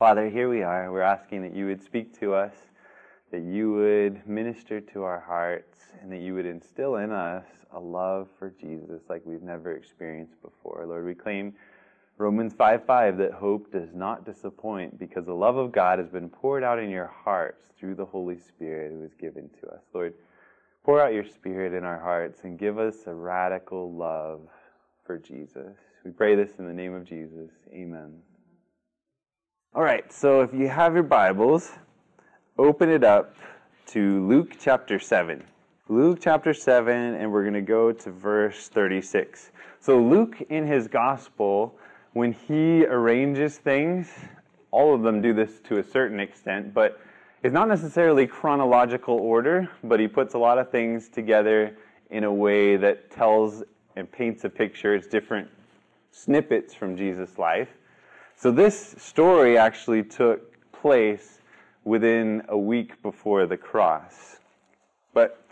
Father, here we are. We're asking that you would speak to us, that you would minister to our hearts, and that you would instill in us a love for Jesus like we've never experienced before. Lord, we claim Romans 5 5 that hope does not disappoint because the love of God has been poured out in your hearts through the Holy Spirit who is given to us. Lord, pour out your Spirit in our hearts and give us a radical love for Jesus. We pray this in the name of Jesus. Amen. All right, so if you have your Bibles, open it up to Luke chapter 7. Luke chapter 7, and we're going to go to verse 36. So, Luke in his gospel when he arranges things, all of them do this to a certain extent, but it's not necessarily chronological order, but he puts a lot of things together in a way that tells and paints a picture. It's different snippets from Jesus' life. So this story actually took place within a week before the cross. But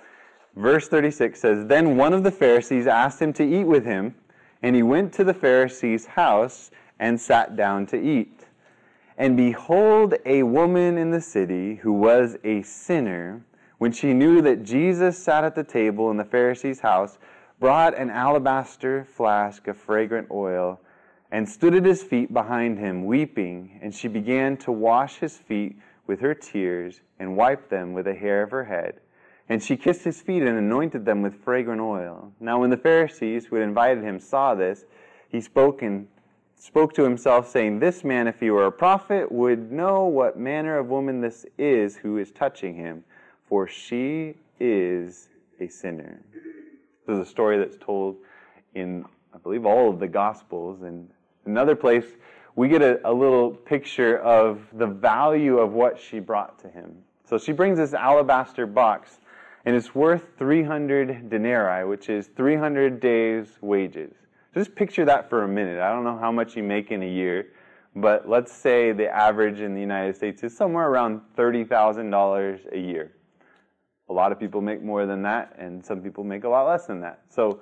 verse 36 says Then one of the Pharisees asked him to eat with him. And he went to the Pharisee's house and sat down to eat. And behold, a woman in the city who was a sinner, when she knew that Jesus sat at the table in the Pharisee's house, brought an alabaster flask of fragrant oil and stood at his feet behind him, weeping. And she began to wash his feet with her tears and wipe them with a hair of her head. And she kissed his feet and anointed them with fragrant oil. Now, when the Pharisees who had invited him saw this, he spoke and spoke to himself, saying, This man, if he were a prophet, would know what manner of woman this is who is touching him, for she is a sinner. This is a story that's told in, I believe, all of the Gospels. And another place, we get a, a little picture of the value of what she brought to him. So she brings this alabaster box and it's worth 300 denarii, which is 300 days' wages. Just picture that for a minute. I don't know how much you make in a year, but let's say the average in the United States is somewhere around $30,000 a year. A lot of people make more than that, and some people make a lot less than that. So,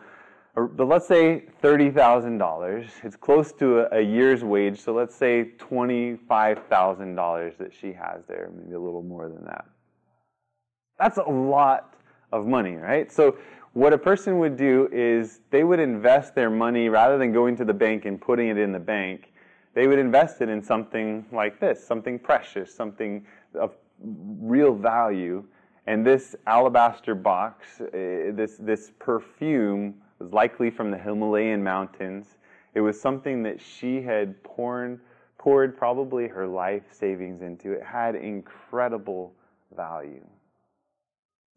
but let's say $30,000. It's close to a, a year's wage, so let's say $25,000 that she has there, maybe a little more than that. That's a lot of money, right? So what a person would do is they would invest their money rather than going to the bank and putting it in the bank. They would invest it in something like this, something precious, something of real value. And this alabaster box, eh, this, this perfume was likely from the Himalayan mountains. It was something that she had poured, poured probably her life savings into. It had incredible value.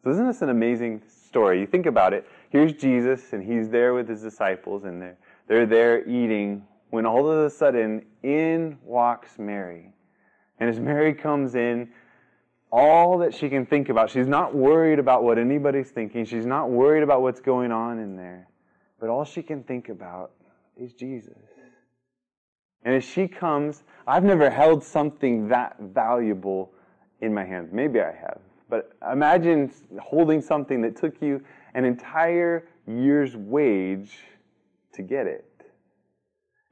So isn't this an amazing story? You think about it. Here's Jesus, and he's there with his disciples, and they're, they're there eating, when all of a sudden, in walks Mary. And as Mary comes in, all that she can think about, she's not worried about what anybody's thinking. She's not worried about what's going on in there. But all she can think about is Jesus. And as she comes, I've never held something that valuable in my hands. Maybe I have. But imagine holding something that took you an entire year's wage to get it.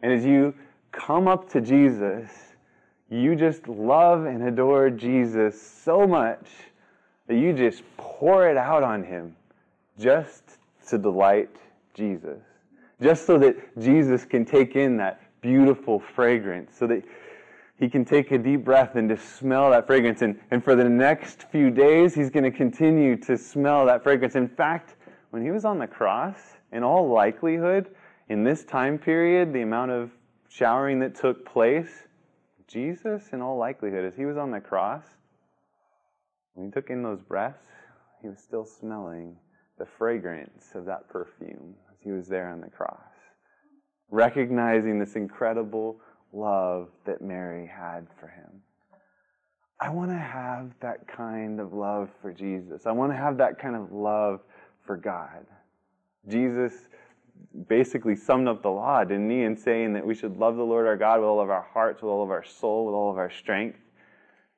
And as you come up to Jesus, you just love and adore Jesus so much that you just pour it out on him just to delight Jesus. Just so that Jesus can take in that beautiful fragrance, so that he can take a deep breath and just smell that fragrance. And, and for the next few days, he's going to continue to smell that fragrance. In fact, when he was on the cross, in all likelihood, in this time period, the amount of showering that took place, Jesus, in all likelihood, as he was on the cross, when he took in those breaths, he was still smelling the fragrance of that perfume he was there on the cross. Recognizing this incredible love that Mary had for him. I want to have that kind of love for Jesus. I want to have that kind of love for God. Jesus basically summed up the law, didn't he, in saying that we should love the Lord our God with all of our hearts, with all of our soul, with all of our strength,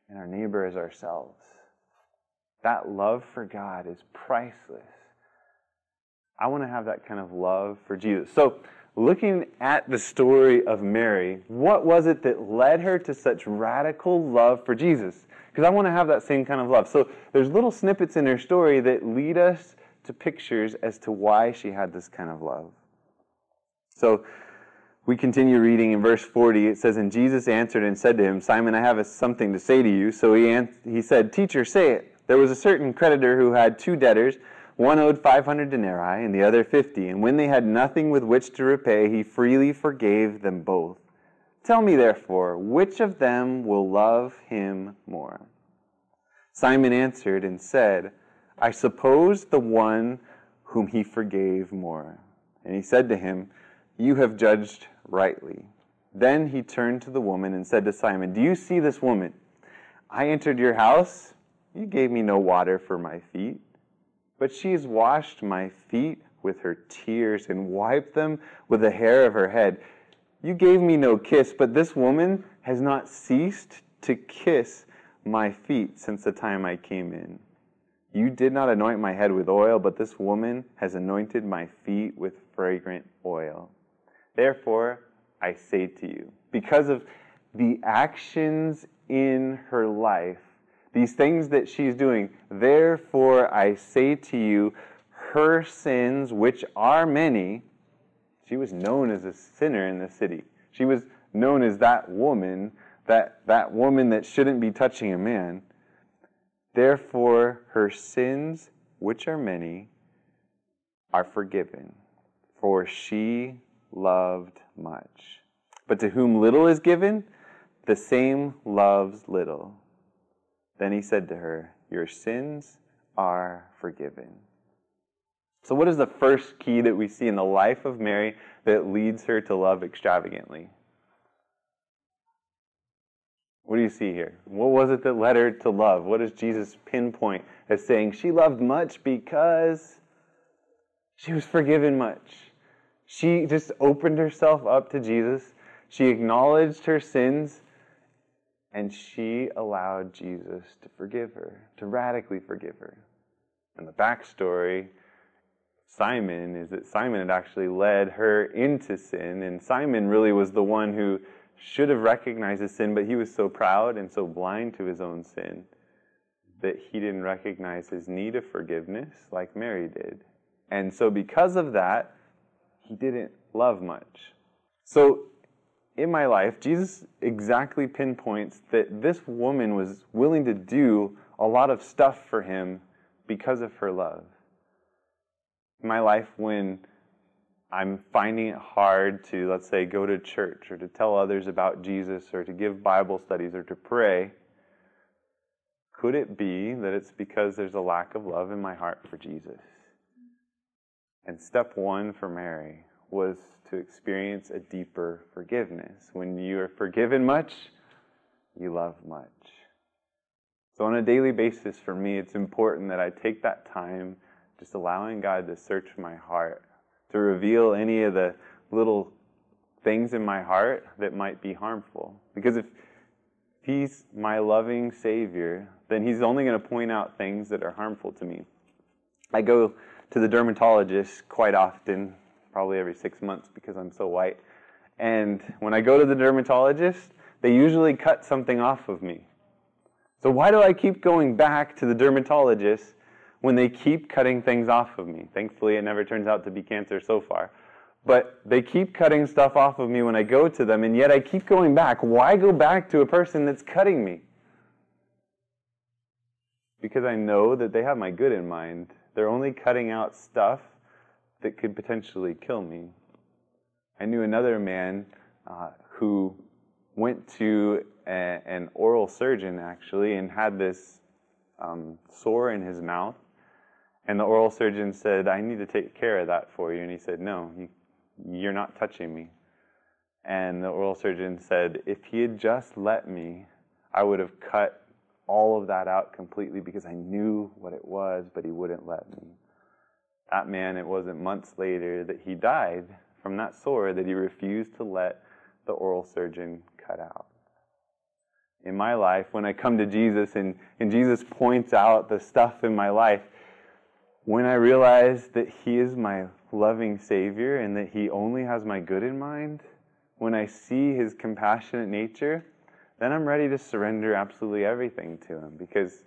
and our neighbor as ourselves. That love for God is priceless. I want to have that kind of love for Jesus. So looking at the story of Mary, what was it that led her to such radical love for Jesus? Because I want to have that same kind of love. So there's little snippets in her story that lead us to pictures as to why she had this kind of love. So we continue reading in verse 40. It says, And Jesus answered and said to him, Simon, I have something to say to you. So he, an- he said, Teacher, say it. There was a certain creditor who had two debtors. One owed 500 denarii and the other 50. And when they had nothing with which to repay, he freely forgave them both. Tell me, therefore, which of them will love him more? Simon answered and said, I suppose the one whom he forgave more. And he said to him, You have judged rightly. Then he turned to the woman and said to Simon, Do you see this woman? I entered your house. You gave me no water for my feet but she has washed my feet with her tears and wiped them with the hair of her head. You gave me no kiss, but this woman has not ceased to kiss my feet since the time I came in. You did not anoint my head with oil, but this woman has anointed my feet with fragrant oil. Therefore, I say to you, because of the actions in her life, these things that she's doing. Therefore, I say to you, her sins, which are many, she was known as a sinner in the city. She was known as that woman, that, that woman that shouldn't be touching a man. Therefore, her sins, which are many, are forgiven, for she loved much. But to whom little is given, the same loves little. Then he said to her, Your sins are forgiven. So, what is the first key that we see in the life of Mary that leads her to love extravagantly? What do you see here? What was it that led her to love? What does Jesus pinpoint as saying she loved much because she was forgiven much? She just opened herself up to Jesus. She acknowledged her sins and she allowed Jesus to forgive her, to radically forgive her. And the backstory, Simon, is that Simon had actually led her into sin, and Simon really was the one who should have recognized his sin, but he was so proud and so blind to his own sin that he didn't recognize his need of forgiveness like Mary did. And so, because of that, he didn't love much. So, in my life, Jesus exactly pinpoints that this woman was willing to do a lot of stuff for him because of her love. In my life, when I'm finding it hard to, let's say, go to church or to tell others about Jesus or to give Bible studies or to pray, could it be that it's because there's a lack of love in my heart for Jesus? And step one for Mary was to experience a deeper forgiveness. When you are forgiven much, you love much. So, on a daily basis, for me, it's important that I take that time just allowing God to search my heart, to reveal any of the little things in my heart that might be harmful. Because if He's my loving Savior, then He's only going to point out things that are harmful to me. I go to the dermatologist quite often probably every six months because I'm so white. And when I go to the dermatologist, they usually cut something off of me. So why do I keep going back to the dermatologist when they keep cutting things off of me? Thankfully, it never turns out to be cancer so far. But they keep cutting stuff off of me when I go to them, and yet I keep going back. Why go back to a person that's cutting me? Because I know that they have my good in mind. They're only cutting out stuff that could potentially kill me. I knew another man uh, who went to a, an oral surgeon actually and had this um, sore in his mouth. And the oral surgeon said, I need to take care of that for you. And he said, No, you, you're not touching me. And the oral surgeon said, If he had just let me, I would have cut all of that out completely because I knew what it was, but he wouldn't let me. That man, it wasn't months later that he died from that sore that he refused to let the oral surgeon cut out. In my life, when I come to Jesus and, and Jesus points out the stuff in my life, when I realize that He is my loving Savior and that He only has my good in mind, when I see His compassionate nature, then I'm ready to surrender absolutely everything to Him because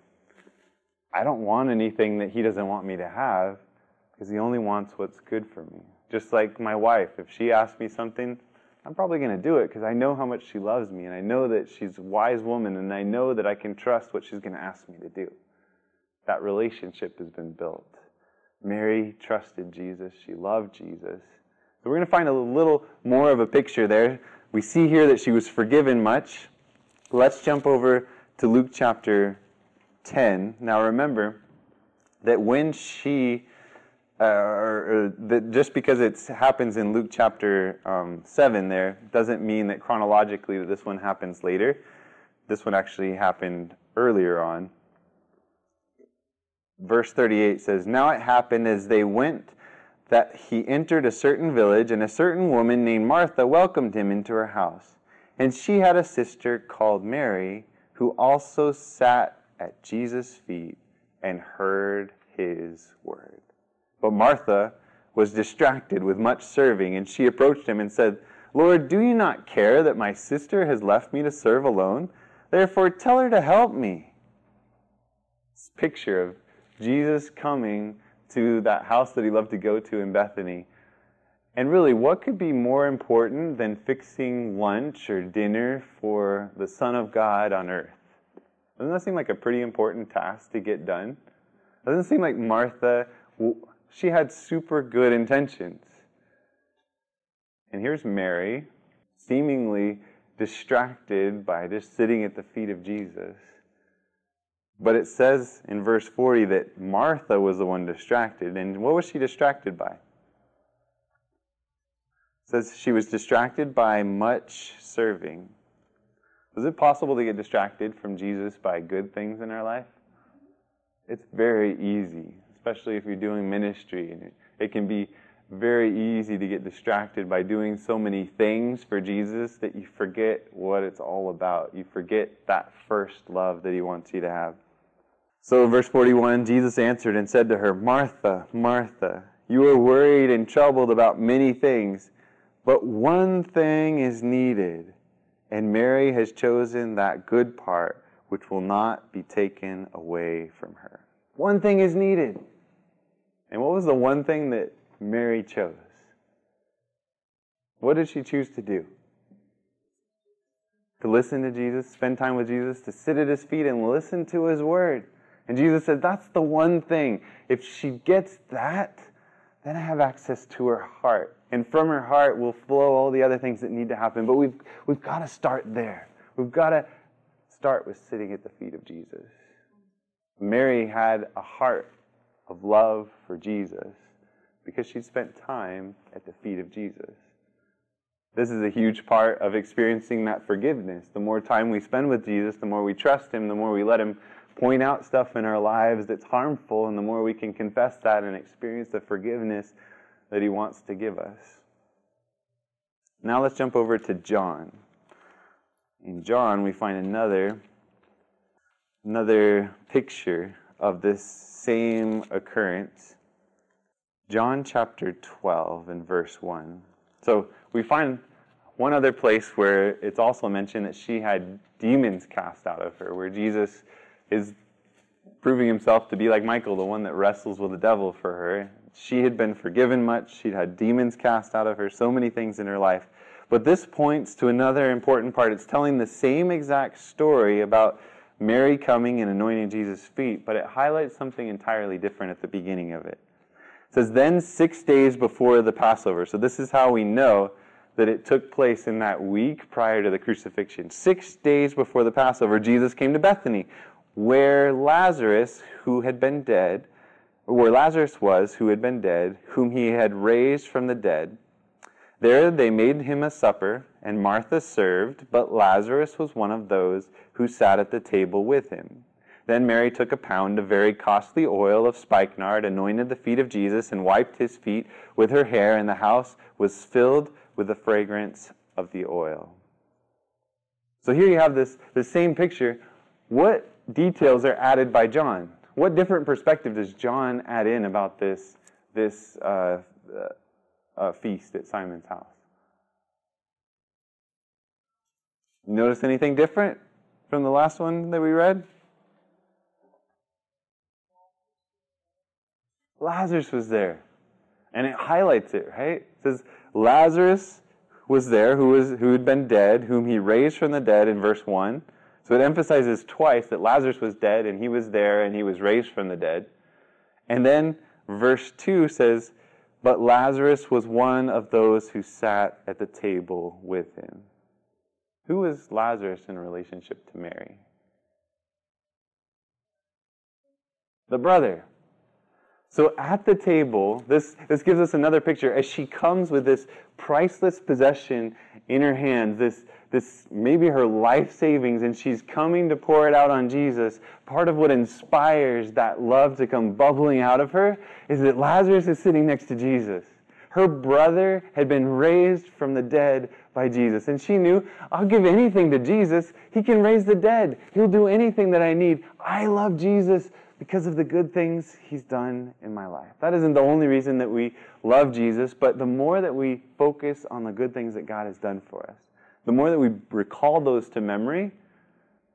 I don't want anything that He doesn't want me to have because He only wants what's good for me. Just like my wife, if she asks me something, I'm probably going to do it because I know how much she loves me and I know that she's a wise woman and I know that I can trust what she's going to ask me to do. That relationship has been built. Mary trusted Jesus. She loved Jesus. So we're going to find a little more of a picture there. We see here that she was forgiven much. Let's jump over to Luke chapter 10. Now remember that when she, uh, or, just because it happens in Luke chapter um, 7 there, doesn't mean that chronologically that this one happens later. This one actually happened earlier on verse 38 says, Now it happened as they went that he entered a certain village, and a certain woman named Martha welcomed him into her house. And she had a sister called Mary, who also sat at Jesus' feet and heard his word. But Martha was distracted with much serving, and she approached him and said, Lord, do you not care that my sister has left me to serve alone? Therefore, tell her to help me. This picture of Jesus coming to that house that he loved to go to in Bethany. And really, what could be more important than fixing lunch or dinner for the Son of God on earth? Doesn't that seem like a pretty important task to get done? Doesn't it seem like Martha, she had super good intentions. And here's Mary, seemingly distracted by just sitting at the feet of Jesus. But it says in verse 40 that Martha was the one distracted. And what was she distracted by? It says she was distracted by much serving. Is it possible to get distracted from Jesus by good things in our life? It's very easy, especially if you're doing ministry. And it can be very easy to get distracted by doing so many things for Jesus that you forget what it's all about. You forget that first love that He wants you to have. So, verse 41 Jesus answered and said to her, Martha, Martha, you are worried and troubled about many things, but one thing is needed, and Mary has chosen that good part which will not be taken away from her. One thing is needed. And what was the one thing that Mary chose? What did she choose to do? To listen to Jesus, spend time with Jesus, to sit at his feet and listen to his word. And Jesus said, That's the one thing. If she gets that, then I have access to her heart. And from her heart will flow all the other things that need to happen. But we've, we've got to start there. We've got to start with sitting at the feet of Jesus. Mary had a heart of love for Jesus because she spent time at the feet of Jesus. This is a huge part of experiencing that forgiveness. The more time we spend with Jesus, the more we trust Him, the more we let Him point out stuff in our lives that's harmful, and the more we can confess that and experience the forgiveness that He wants to give us. Now let's jump over to John. In John, we find another, another picture of this same occurrence. John chapter 12 and verse 1. So we find one other place where it's also mentioned that she had demons cast out of her, where Jesus is proving himself to be like Michael, the one that wrestles with the devil for her. She had been forgiven much. She'd had demons cast out of her, so many things in her life. But this points to another important part. It's telling the same exact story about Mary coming and anointing Jesus' feet, but it highlights something entirely different at the beginning of it. It says, Then six days before the Passover. So this is how we know that it took place in that week prior to the crucifixion. Six days before the Passover, Jesus came to Bethany, where Lazarus, who had been dead, where Lazarus was, who had been dead, whom he had raised from the dead. There they made him a supper, and Martha served, but Lazarus was one of those who sat at the table with him. Then Mary took a pound of very costly oil of spikenard, anointed the feet of Jesus, and wiped his feet with her hair, and the house was filled with the fragrance of the oil. So here you have this, this same picture. What details are added by John. What different perspective does John add in about this, this uh, uh, feast at Simon's house. Notice anything different from the last one that we read? Lazarus was there. And it highlights it, right? It says Lazarus was there who was who had been dead, whom he raised from the dead in verse 1. So it emphasizes twice that Lazarus was dead and he was there and he was raised from the dead. And then verse 2 says, But Lazarus was one of those who sat at the table with him. Who was Lazarus in relationship to Mary? The brother. So at the table, this, this gives us another picture as she comes with this priceless possession in her hands, this, this maybe her life savings, and she's coming to pour it out on Jesus. Part of what inspires that love to come bubbling out of her is that Lazarus is sitting next to Jesus. Her brother had been raised from the dead by Jesus. And she knew, I'll give anything to Jesus. He can raise the dead. He'll do anything that I need. I love Jesus because of the good things he's done in my life. That isn't the only reason that we love Jesus, but the more that we focus on the good things that God has done for us, the more that we recall those to memory,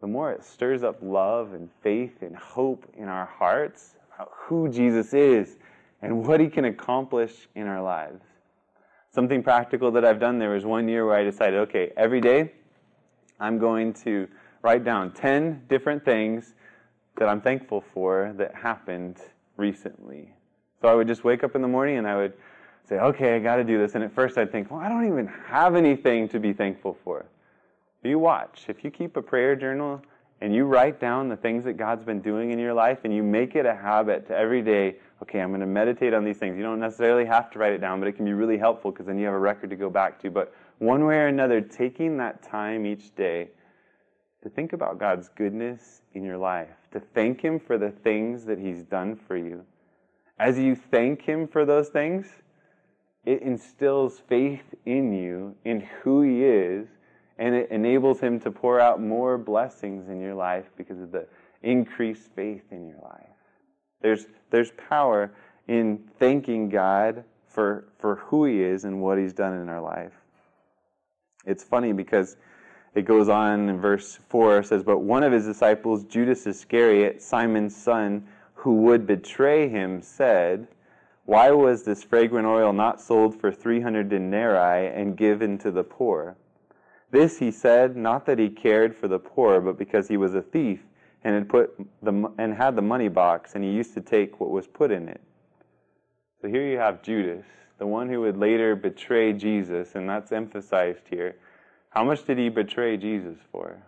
the more it stirs up love and faith and hope in our hearts about who Jesus is and what he can accomplish in our lives. Something practical that I've done there was one year where I decided, okay, every day I'm going to write down 10 different things that I'm thankful for that happened recently. So I would just wake up in the morning and I would say, okay, I got to do this. And at first I'd think, well, I don't even have anything to be thankful for. But you watch. If you keep a prayer journal and you write down the things that God's been doing in your life and you make it a habit to every day, okay, I'm going to meditate on these things. You don't necessarily have to write it down, but it can be really helpful because then you have a record to go back to. But one way or another, taking that time each day to think about God's goodness in your life, to thank Him for the things that He's done for you. As you thank Him for those things, it instills faith in you, in who He is, and it enables Him to pour out more blessings in your life because of the increased faith in your life. There's, there's power in thanking God for, for who He is and what He's done in our life. It's funny because it goes on in verse 4 says, But one of his disciples, Judas Iscariot, Simon's son, who would betray him, said, Why was this fragrant oil not sold for 300 denarii and given to the poor? This he said, not that he cared for the poor, but because he was a thief and had put the and had the money box, and he used to take what was put in it. So here you have Judas, the one who would later betray Jesus, and that's emphasized here. How much did he betray Jesus for?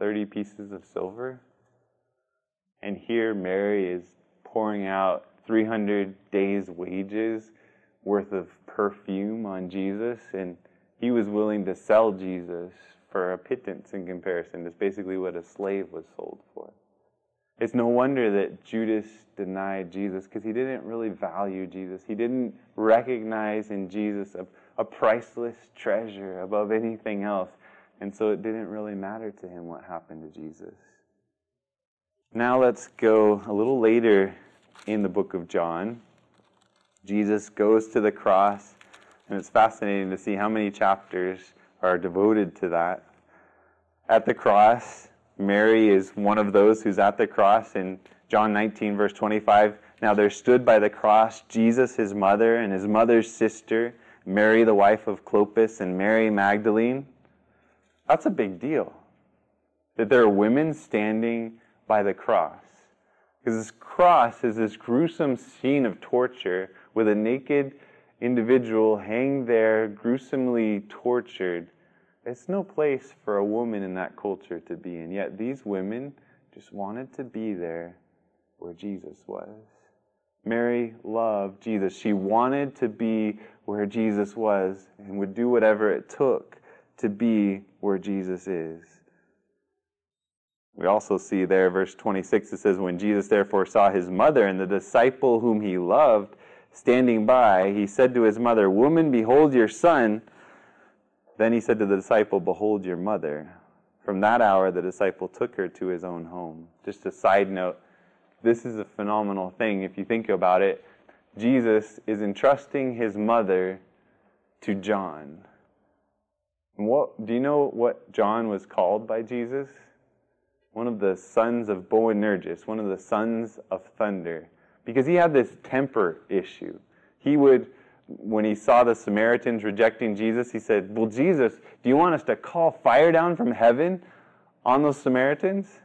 30 pieces of silver? And here Mary is pouring out 300 days' wages worth of perfume on Jesus, and he was willing to sell Jesus for a pittance in comparison. That's basically what a slave was sold for. It's no wonder that Judas denied Jesus because he didn't really value Jesus. He didn't recognize in Jesus a a priceless treasure above anything else. And so it didn't really matter to him what happened to Jesus. Now let's go a little later in the book of John. Jesus goes to the cross, and it's fascinating to see how many chapters are devoted to that. At the cross, Mary is one of those who's at the cross in John 19, verse 25. Now there stood by the cross Jesus, his mother, and his mother's sister Mary, the wife of Clopas, and Mary Magdalene. That's a big deal. That there are women standing by the cross. Because this cross is this gruesome scene of torture with a naked individual hanged there, gruesomely tortured. It's no place for a woman in that culture to be in. Yet these women just wanted to be there where Jesus was. Mary loved Jesus. She wanted to be where Jesus was and would do whatever it took to be where Jesus is. We also see there, verse 26, it says, When Jesus therefore saw his mother and the disciple whom he loved standing by, he said to his mother, Woman, behold your son. Then he said to the disciple, Behold your mother. From that hour, the disciple took her to his own home. Just a side note this is a phenomenal thing if you think about it. Jesus is entrusting his mother to John. What do you know what John was called by Jesus? One of the sons of Boanerges, one of the sons of thunder, because he had this temper issue. He would when he saw the Samaritans rejecting Jesus, he said, "Well, Jesus, do you want us to call fire down from heaven on those Samaritans?"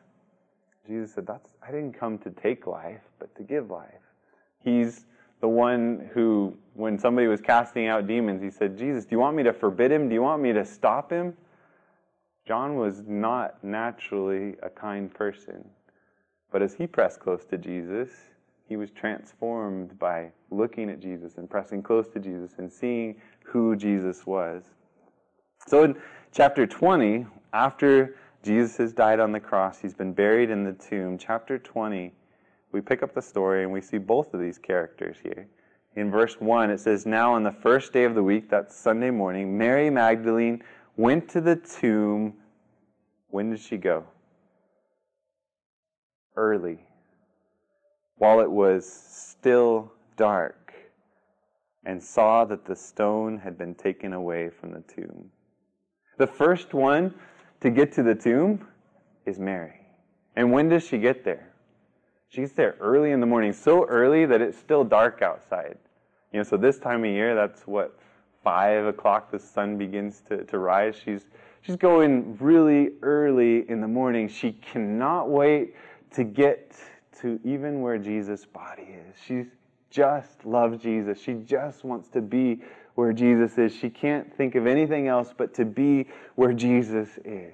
Jesus said, "That's I didn't come to take life, but to give life." He's the one who, when somebody was casting out demons, he said, Jesus, do you want me to forbid him? Do you want me to stop him? John was not naturally a kind person. But as he pressed close to Jesus, he was transformed by looking at Jesus and pressing close to Jesus and seeing who Jesus was. So in chapter 20, after Jesus has died on the cross, he's been buried in the tomb. Chapter 20 we pick up the story and we see both of these characters here. In verse 1, it says, Now on the first day of the week, that's Sunday morning, Mary Magdalene went to the tomb. When did she go? Early, while it was still dark, and saw that the stone had been taken away from the tomb. The first one to get to the tomb is Mary. And when does she get there? She gets there early in the morning, so early that it's still dark outside. You know, so this time of year, that's what five o'clock the sun begins to, to rise. She's she's going really early in the morning. She cannot wait to get to even where Jesus' body is. She just loves Jesus. She just wants to be where Jesus is. She can't think of anything else but to be where Jesus is.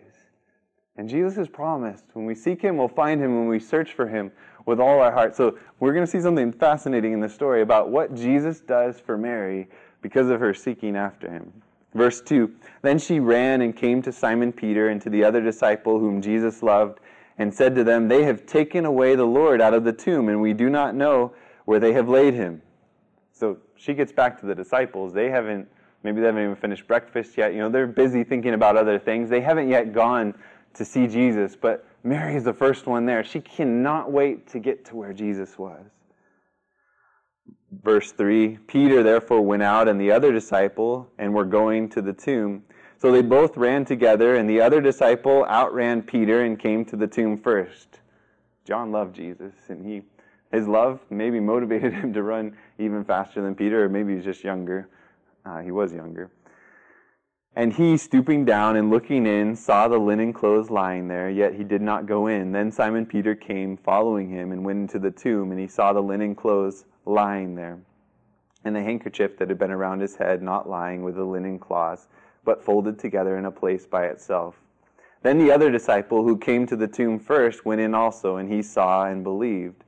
And Jesus has promised when we seek him, we'll find him when we search for him with all our heart. So we're going to see something fascinating in the story about what Jesus does for Mary because of her seeking after him. Verse 2 Then she ran and came to Simon Peter and to the other disciple whom Jesus loved, and said to them, They have taken away the Lord out of the tomb, and we do not know where they have laid him. So she gets back to the disciples. They haven't, maybe they haven't even finished breakfast yet. You know, they're busy thinking about other things. They haven't yet gone to see Jesus, but Mary is the first one there. She cannot wait to get to where Jesus was. Verse 3 Peter therefore went out and the other disciple and were going to the tomb. So they both ran together, and the other disciple outran Peter and came to the tomb first. John loved Jesus, and he, his love maybe motivated him to run even faster than Peter, or maybe he's just younger. Uh, he was younger. And he, stooping down and looking in, saw the linen clothes lying there, yet he did not go in. Then Simon Peter came, following him, and went into the tomb, and he saw the linen clothes lying there, and the handkerchief that had been around his head not lying with the linen cloths, but folded together in a place by itself. Then the other disciple, who came to the tomb first, went in also, and he saw and believed.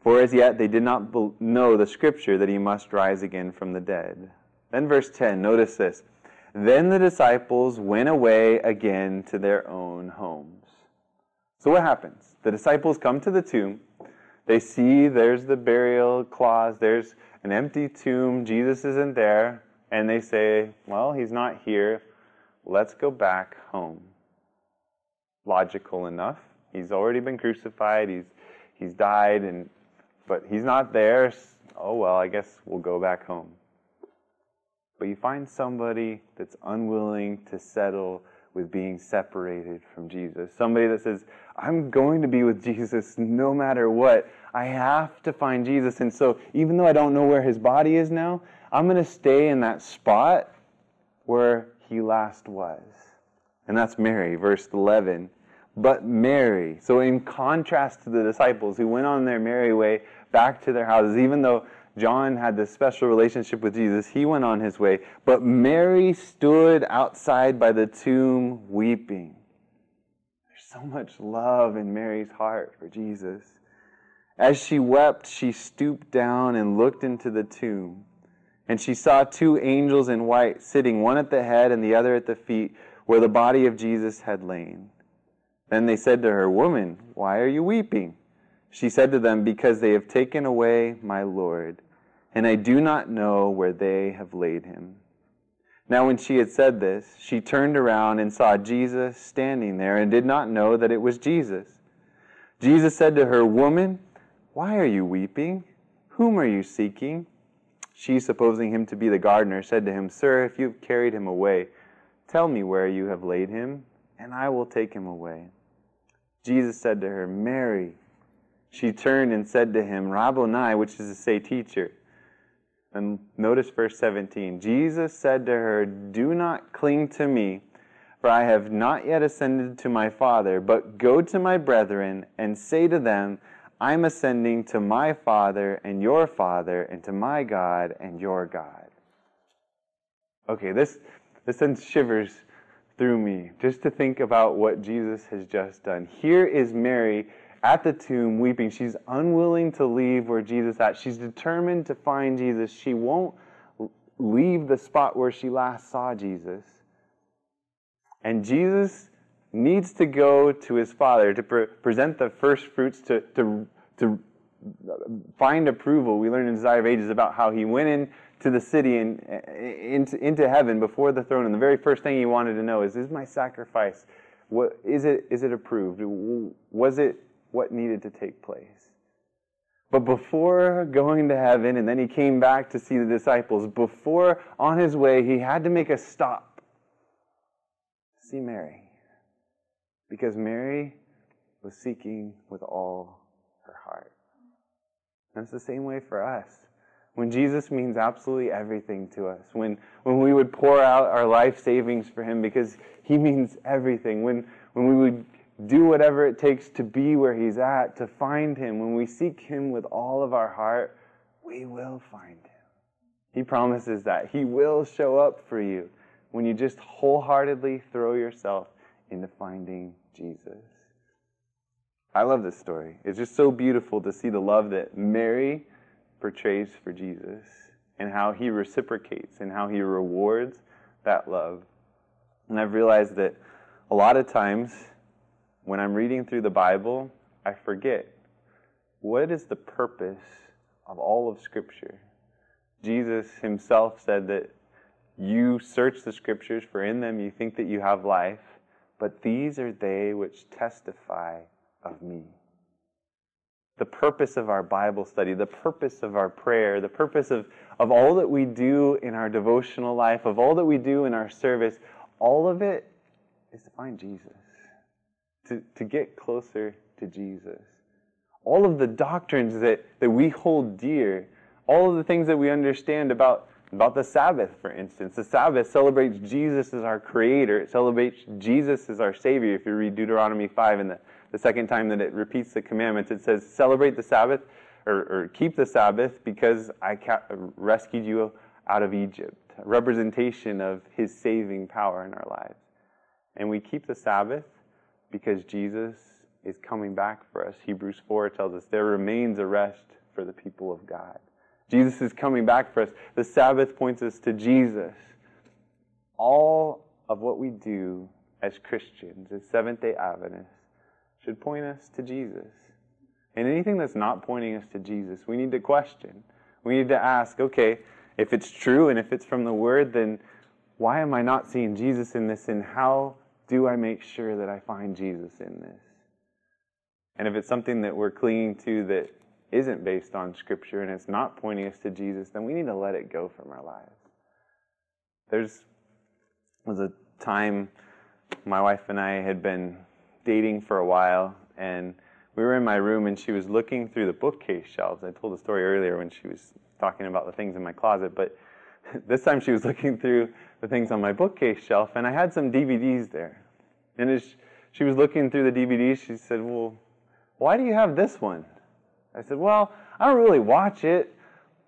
For as yet they did not know the scripture that he must rise again from the dead. Then verse 10, notice this. Then the disciples went away again to their own homes. So what happens? The disciples come to the tomb. They see there's the burial cloths, there's an empty tomb, Jesus isn't there, and they say, Well, he's not here. Let's go back home. Logical enough. He's already been crucified, he's he's died, and but he's not there. Oh well, I guess we'll go back home but you find somebody that's unwilling to settle with being separated from Jesus. Somebody that says, I'm going to be with Jesus no matter what. I have to find Jesus. And so, even though I don't know where his body is now, I'm going to stay in that spot where he last was. And that's Mary, verse 11. But Mary, so in contrast to the disciples who went on their merry way back to their houses, even though John had this special relationship with Jesus. He went on his way. But Mary stood outside by the tomb weeping. There's so much love in Mary's heart for Jesus. As she wept, she stooped down and looked into the tomb. And she saw two angels in white sitting, one at the head and the other at the feet, where the body of Jesus had lain. Then they said to her, Woman, why are you weeping? She said to them, Because they have taken away my Lord and I do not know where they have laid him. Now, when she had said this, she turned around and saw Jesus standing there and did not know that it was Jesus. Jesus said to her, Woman, why are you weeping? Whom are you seeking? She, supposing him to be the gardener, said to him, Sir, if you have carried him away, tell me where you have laid him, and I will take him away. Jesus said to her, Mary. She turned and said to him, Rabboni, which is to say, teacher. And notice verse 17. Jesus said to her, Do not cling to me, for I have not yet ascended to my Father, but go to my brethren and say to them, I'm ascending to my Father and your Father, and to my God and your God. Okay, this, this sends shivers through me just to think about what Jesus has just done. Here is Mary at the tomb weeping. She's unwilling to leave where Jesus at. She's determined to find Jesus. She won't leave the spot where she last saw Jesus. And Jesus needs to go to his father to pre- present the first fruits to, to, to find approval. We learn in Desire of Ages about how he went in to the city and eh, into, into heaven before the throne, and the very first thing he wanted to know is, is my sacrifice, what, is, it, is it approved? Was it what needed to take place? But before going to heaven, and then he came back to see the disciples, before on his way, he had to make a stop. See Mary. Because Mary was seeking with all her heart. And it's the same way for us. When Jesus means absolutely everything to us, when, when we would pour out our life savings for him because he means everything, when, when we would do whatever it takes to be where he's at, to find him, when we seek him with all of our heart, we will find him. He promises that. He will show up for you when you just wholeheartedly throw yourself into finding Jesus. I love this story. It's just so beautiful to see the love that Mary portrays for Jesus and how he reciprocates and how he rewards that love. And I've realized that a lot of times when I'm reading through the Bible, I forget what is the purpose of all of Scripture. Jesus himself said that you search the Scriptures, for in them you think that you have life, but these are they which testify of me. The purpose of our Bible study, the purpose of our prayer, the purpose of, of all that we do in our devotional life, of all that we do in our service, all of it is to find Jesus, to, to get closer to Jesus. All of the doctrines that, that we hold dear, all of the things that we understand about about the Sabbath, for instance. The Sabbath celebrates Jesus as our creator. It celebrates Jesus as our Savior. If you read Deuteronomy 5 and the, the second time that it repeats the commandments, it says, Celebrate the Sabbath or, or keep the Sabbath because I ca- rescued you out of Egypt. A representation of His saving power in our lives. And we keep the Sabbath because Jesus is coming back for us. Hebrews 4 tells us there remains a rest for the people of God. Jesus is coming back for us. The Sabbath points us to Jesus. All of what we do as Christians, as Seventh day Adventists, should point us to Jesus. And anything that's not pointing us to Jesus, we need to question. We need to ask, okay, if it's true and if it's from the Word, then why am I not seeing Jesus in this? And how do I make sure that I find Jesus in this? And if it's something that we're clinging to that isn't based on Scripture and it's not pointing us to Jesus, then we need to let it go from our lives. There's was a time my wife and I had been dating for a while, and we were in my room, and she was looking through the bookcase shelves. I told the story earlier when she was talking about the things in my closet, but this time she was looking through the things on my bookcase shelf, and I had some DVDs there. And as she was looking through the DVDs, she said, Well, why do you have this one? I said, well, I don't really watch it,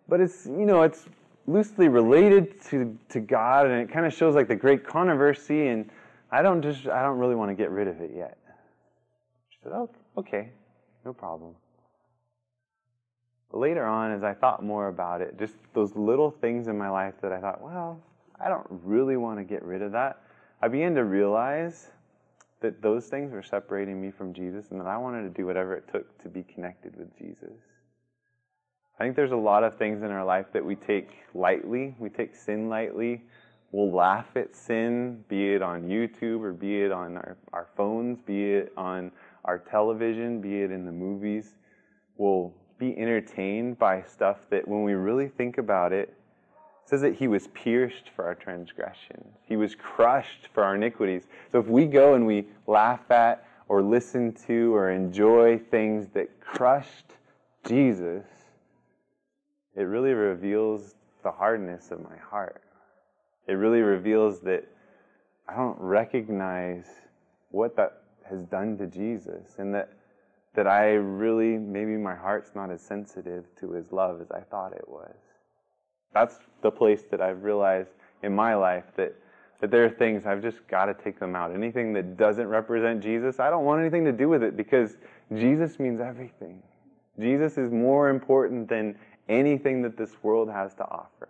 but it's, you know, it's loosely related to, to God and it kind of shows like the great controversy and I don't just, I don't really want to get rid of it yet. She said, oh, okay, no problem. Later on, as I thought more about it, just those little things in my life that I thought, well, I don't really want to get rid of that, I began to realize that those things were separating me from Jesus and that I wanted to do whatever it took to be connected with Jesus. I think there's a lot of things in our life that we take lightly. We take sin lightly. We'll laugh at sin, be it on YouTube or be it on our, our phones, be it on our television, be it in the movies. We'll be entertained by stuff that when we really think about it, says that he was pierced for our transgressions, he was crushed for our iniquities. So if we go and we laugh at or listen to or enjoy things that crushed Jesus, it really reveals the hardness of my heart. It really reveals that I don't recognize what that has done to Jesus and that that I really maybe my heart's not as sensitive to his love as I thought it was. That's the place that I've realized in my life that that there are things I've just got to take them out. Anything that doesn't represent Jesus, I don't want anything to do with it because Jesus means everything. Jesus is more important than anything that this world has to offer.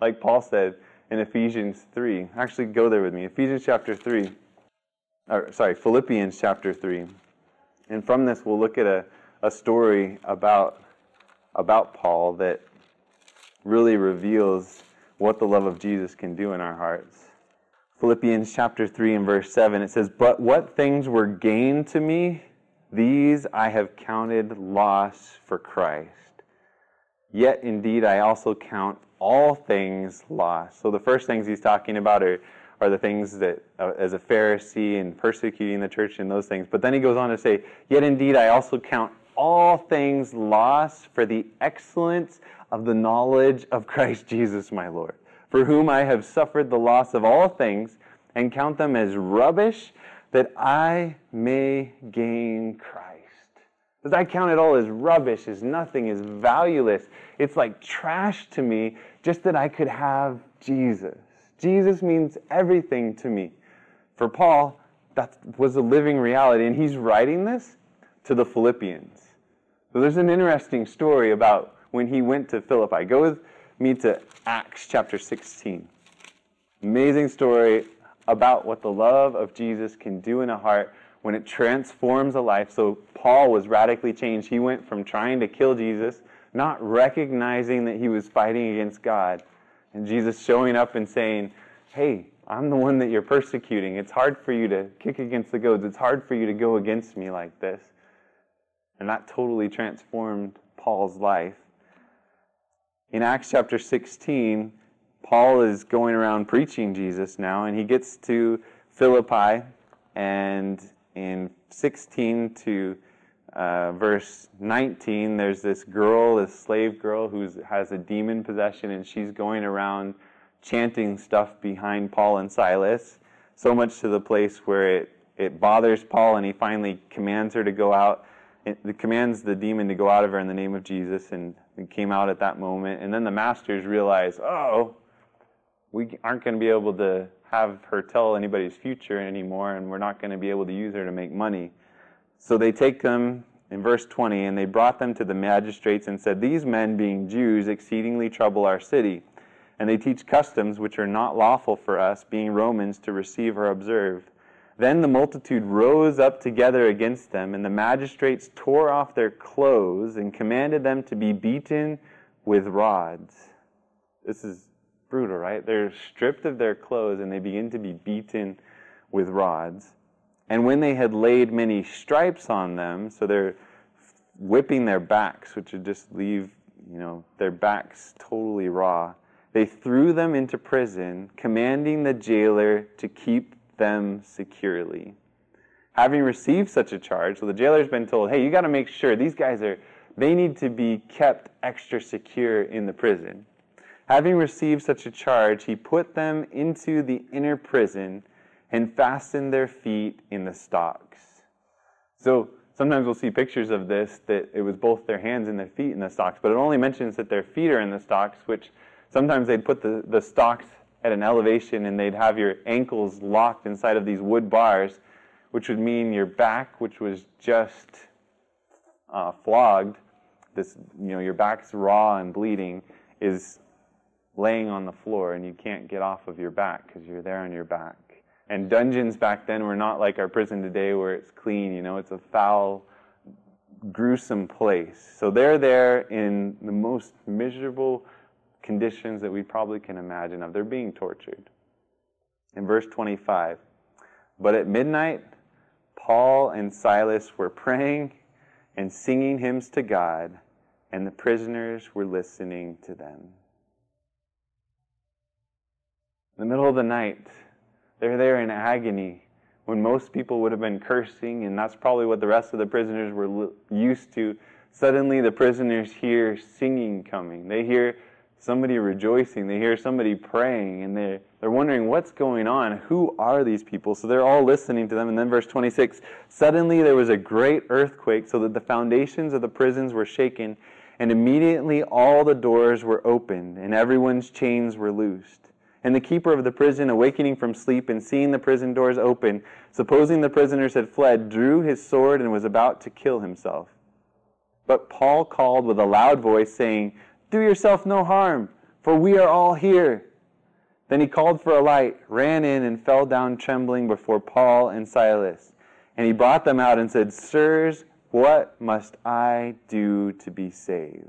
Like Paul said in Ephesians 3. Actually, go there with me. Ephesians chapter 3. Or, sorry, Philippians chapter 3. And from this, we'll look at a, a story about, about Paul that really reveals what the love of Jesus can do in our hearts. Philippians chapter 3 and verse 7, it says, But what things were gained to me, these I have counted loss for Christ. Yet indeed I also count all things lost. So the first things he's talking about are, are the things that, uh, as a Pharisee and persecuting the church and those things. But then he goes on to say, Yet indeed I also count all things lost for the excellence of the knowledge of Christ Jesus my Lord for whom I have suffered the loss of all things, and count them as rubbish, that I may gain Christ. Because I count it all as rubbish, as nothing, as valueless. It's like trash to me just that I could have Jesus. Jesus means everything to me. For Paul, that was a living reality, and he's writing this to the Philippians. So there's an interesting story about when he went to Philippi. Go with me to Acts chapter 16. Amazing story about what the love of Jesus can do in a heart when it transforms a life. So, Paul was radically changed. He went from trying to kill Jesus, not recognizing that he was fighting against God, and Jesus showing up and saying, Hey, I'm the one that you're persecuting. It's hard for you to kick against the goads. It's hard for you to go against me like this. And that totally transformed Paul's life in Acts chapter 16, Paul is going around preaching Jesus now, and he gets to Philippi, and in 16 to uh, verse 19, there's this girl, this slave girl, who has a demon possession, and she's going around chanting stuff behind Paul and Silas, so much to the place where it, it bothers Paul, and he finally commands her to go out. It commands the demon to go out of her in the name of Jesus, and and came out at that moment. And then the masters realize, oh, we aren't going to be able to have her tell anybody's future anymore, and we're not going to be able to use her to make money. So they take them in verse 20, and they brought them to the magistrates and said, These men, being Jews, exceedingly trouble our city, and they teach customs which are not lawful for us, being Romans, to receive or observe. Then the multitude rose up together against them, and the magistrates tore off their clothes and commanded them to be beaten with rods. This is brutal, right? They're stripped of their clothes and they begin to be beaten with rods. And when they had laid many stripes on them, so they're whipping their backs, which would just leave, you know, their backs totally raw, they threw them into prison, commanding the jailer to keep them securely. Having received such a charge, so the jailer's been told, hey, you got to make sure these guys are, they need to be kept extra secure in the prison. Having received such a charge, he put them into the inner prison and fastened their feet in the stocks. So sometimes we'll see pictures of this that it was both their hands and their feet in the stocks, but it only mentions that their feet are in the stocks, which sometimes they'd put the, the stocks at an elevation and they'd have your ankles locked inside of these wood bars, which would mean your back, which was just uh, flogged, this, you know, your back's raw and bleeding, is laying on the floor and you can't get off of your back because you're there on your back. And dungeons back then were not like our prison today where it's clean, you know, it's a foul, gruesome place. So they're there in the most miserable conditions that we probably can imagine of. They're being tortured. In verse 25, but at midnight, Paul and Silas were praying and singing hymns to God, and the prisoners were listening to them. In the middle of the night, they're there in agony when most people would have been cursing, and that's probably what the rest of the prisoners were used to. Suddenly, the prisoners hear singing coming. They hear somebody rejoicing. They hear somebody praying, and they're, they're wondering what's going on. Who are these people? So they're all listening to them. And then, verse 26 Suddenly there was a great earthquake, so that the foundations of the prisons were shaken, and immediately all the doors were opened, and everyone's chains were loosed. And the keeper of the prison, awakening from sleep and seeing the prison doors open, supposing the prisoners had fled, drew his sword and was about to kill himself. But Paul called with a loud voice, saying, Do yourself no harm, for we are all here. Then he called for a light, ran in, and fell down trembling before Paul and Silas. And he brought them out and said, Sirs, what must I do to be saved?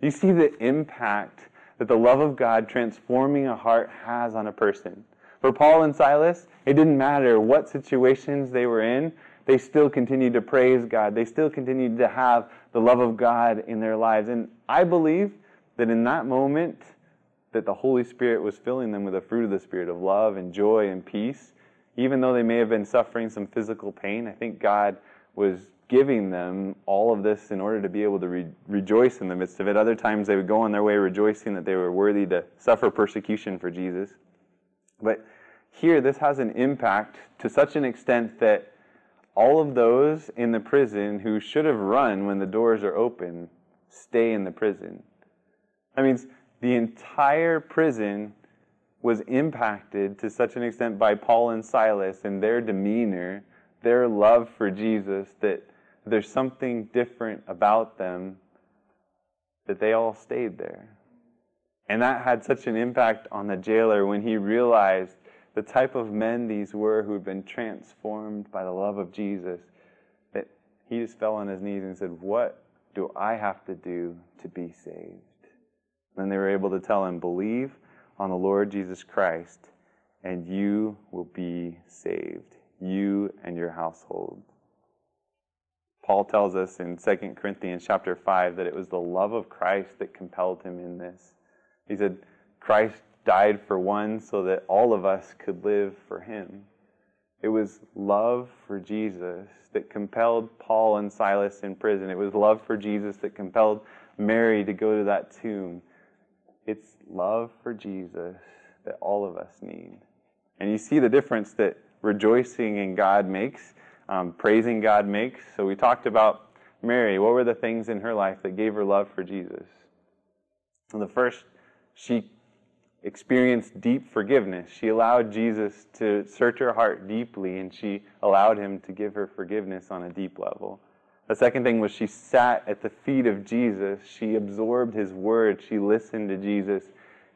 You see the impact that the love of God transforming a heart has on a person. For Paul and Silas, it didn't matter what situations they were in, they still continued to praise God. They still continued to have the love of God in their lives. And I believe that in that moment, that the Holy Spirit was filling them with the fruit of the Spirit of love and joy and peace. Even though they may have been suffering some physical pain, I think God was giving them all of this in order to be able to re- rejoice in the midst of it. Other times they would go on their way rejoicing that they were worthy to suffer persecution for Jesus. But here, this has an impact to such an extent that all of those in the prison who should have run when the doors are open stay in the prison. That means the entire prison was impacted to such an extent by Paul and Silas and their demeanor, their love for Jesus, that there's something different about them that they all stayed there. And that had such an impact on the jailer when he realized the type of men these were who had been transformed by the love of Jesus that he just fell on his knees and said, What do I have to do to be saved? Then they were able to tell him, Believe on the Lord Jesus Christ, and you will be saved, you and your household. Paul tells us in 2 Corinthians chapter 5 that it was the love of Christ that compelled him in this. He said, Christ died for one so that all of us could live for him. It was love for Jesus that compelled Paul and Silas in prison. It was love for Jesus that compelled Mary to go to that tomb. It's love for Jesus that all of us need. And you see the difference that rejoicing in God makes um, praising God makes. So we talked about Mary. What were the things in her life that gave her love for Jesus? The first, she experienced deep forgiveness. She allowed Jesus to search her heart deeply, and she allowed him to give her forgiveness on a deep level. The second thing was she sat at the feet of Jesus. She absorbed his word. She listened to Jesus,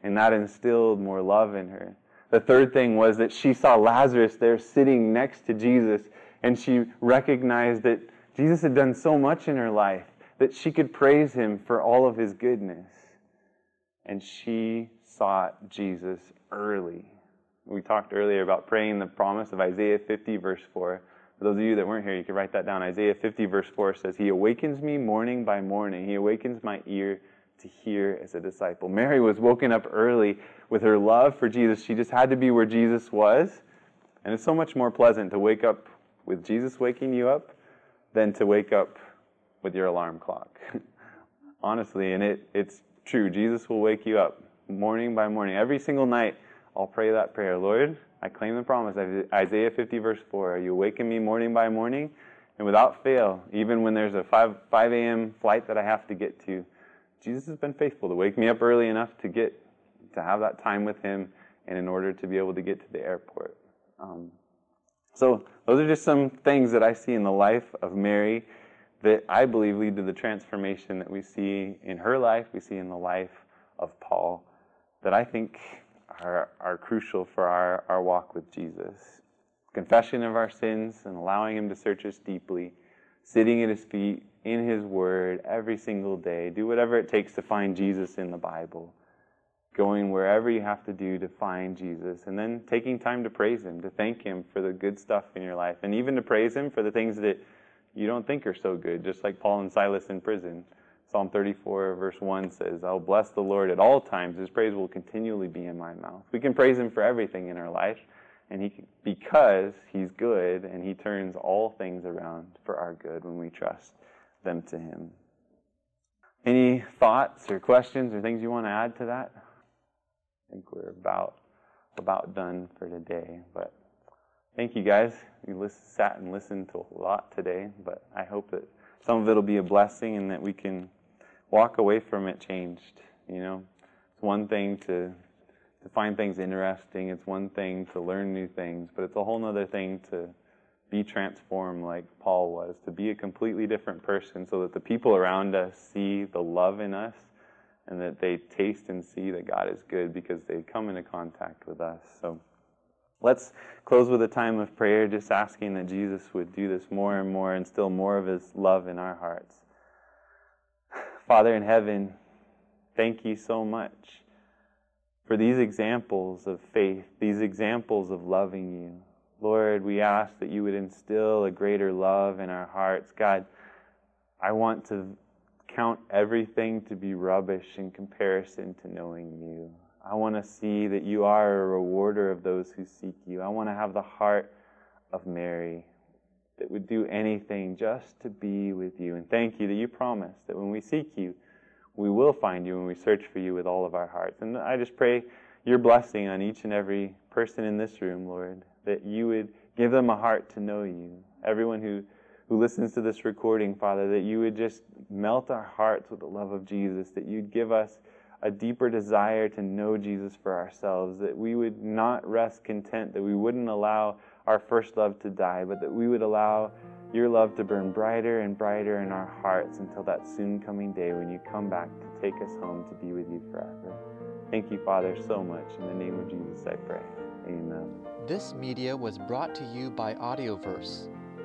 and that instilled more love in her. The third thing was that she saw Lazarus there sitting next to Jesus, and she recognized that Jesus had done so much in her life that she could praise him for all of his goodness. And she sought Jesus early. We talked earlier about praying the promise of Isaiah 50, verse 4. For those of you that weren't here, you can write that down. Isaiah 50, verse 4 says, He awakens me morning by morning. He awakens my ear to hear as a disciple. Mary was woken up early with her love for Jesus. She just had to be where Jesus was. And it's so much more pleasant to wake up with Jesus waking you up than to wake up with your alarm clock. Honestly, and it, it's true. Jesus will wake you up morning by morning. Every single night, I'll pray that prayer. Lord, I claim the promise. Isaiah 50, verse 4. Are You awaken me morning by morning, and without fail, even when there's a 5, 5 a.m. flight that I have to get to, Jesus has been faithful to wake me up early enough to get to have that time with Him, and in order to be able to get to the airport. Um, so, those are just some things that I see in the life of Mary that I believe lead to the transformation that we see in her life, we see in the life of Paul, that I think are, are crucial for our, our walk with Jesus. Confession of our sins and allowing Him to search us deeply, sitting at His feet in His Word every single day. Do whatever it takes to find Jesus in the Bible going wherever you have to do to find Jesus, and then taking time to praise Him, to thank Him for the good stuff in your life, and even to praise Him for the things that you don't think are so good, just like Paul and Silas in prison. Psalm 34, verse 1 says, I'll bless the Lord at all times. His praise will continually be in my mouth. We can praise Him for everything in our life, and he, because He's good, and He turns all things around for our good when we trust them to Him. Any thoughts or questions or things you want to add to that? I think we're about about done for today, but thank you guys. We listen, sat and listened to a lot today, but I hope that some of it will be a blessing and that we can walk away from it changed. You know, it's one thing to to find things interesting. It's one thing to learn new things, but it's a whole other thing to be transformed like Paul was, to be a completely different person so that the people around us see the love in us and that they taste and see that God is good because they come into contact with us. So let's close with a time of prayer, just asking that Jesus would do this more and more, instill more of his love in our hearts. Father in heaven, thank you so much for these examples of faith, these examples of loving you. Lord, we ask that you would instill a greater love in our hearts. God, I want to count everything to be rubbish in comparison to knowing you. I want to see that you are a rewarder of those who seek you. I want to have the heart of Mary that would do anything just to be with you. And thank you that you promise that when we seek you, we will find you when we search for you with all of our hearts. And I just pray your blessing on each and every person in this room, Lord, that you would give them a heart to know you. Everyone who, who listens to this recording, Father, that you would just melt our hearts with the love of Jesus, that you'd give us a deeper desire to know Jesus for ourselves, that we would not rest content, that we wouldn't allow our first love to die, but that we would allow your love to burn brighter and brighter in our hearts until that soon coming day when you come back to take us home to be with you forever. Thank you, Father, so much. In the name of Jesus, I pray. Amen. This media was brought to you by Audioverse,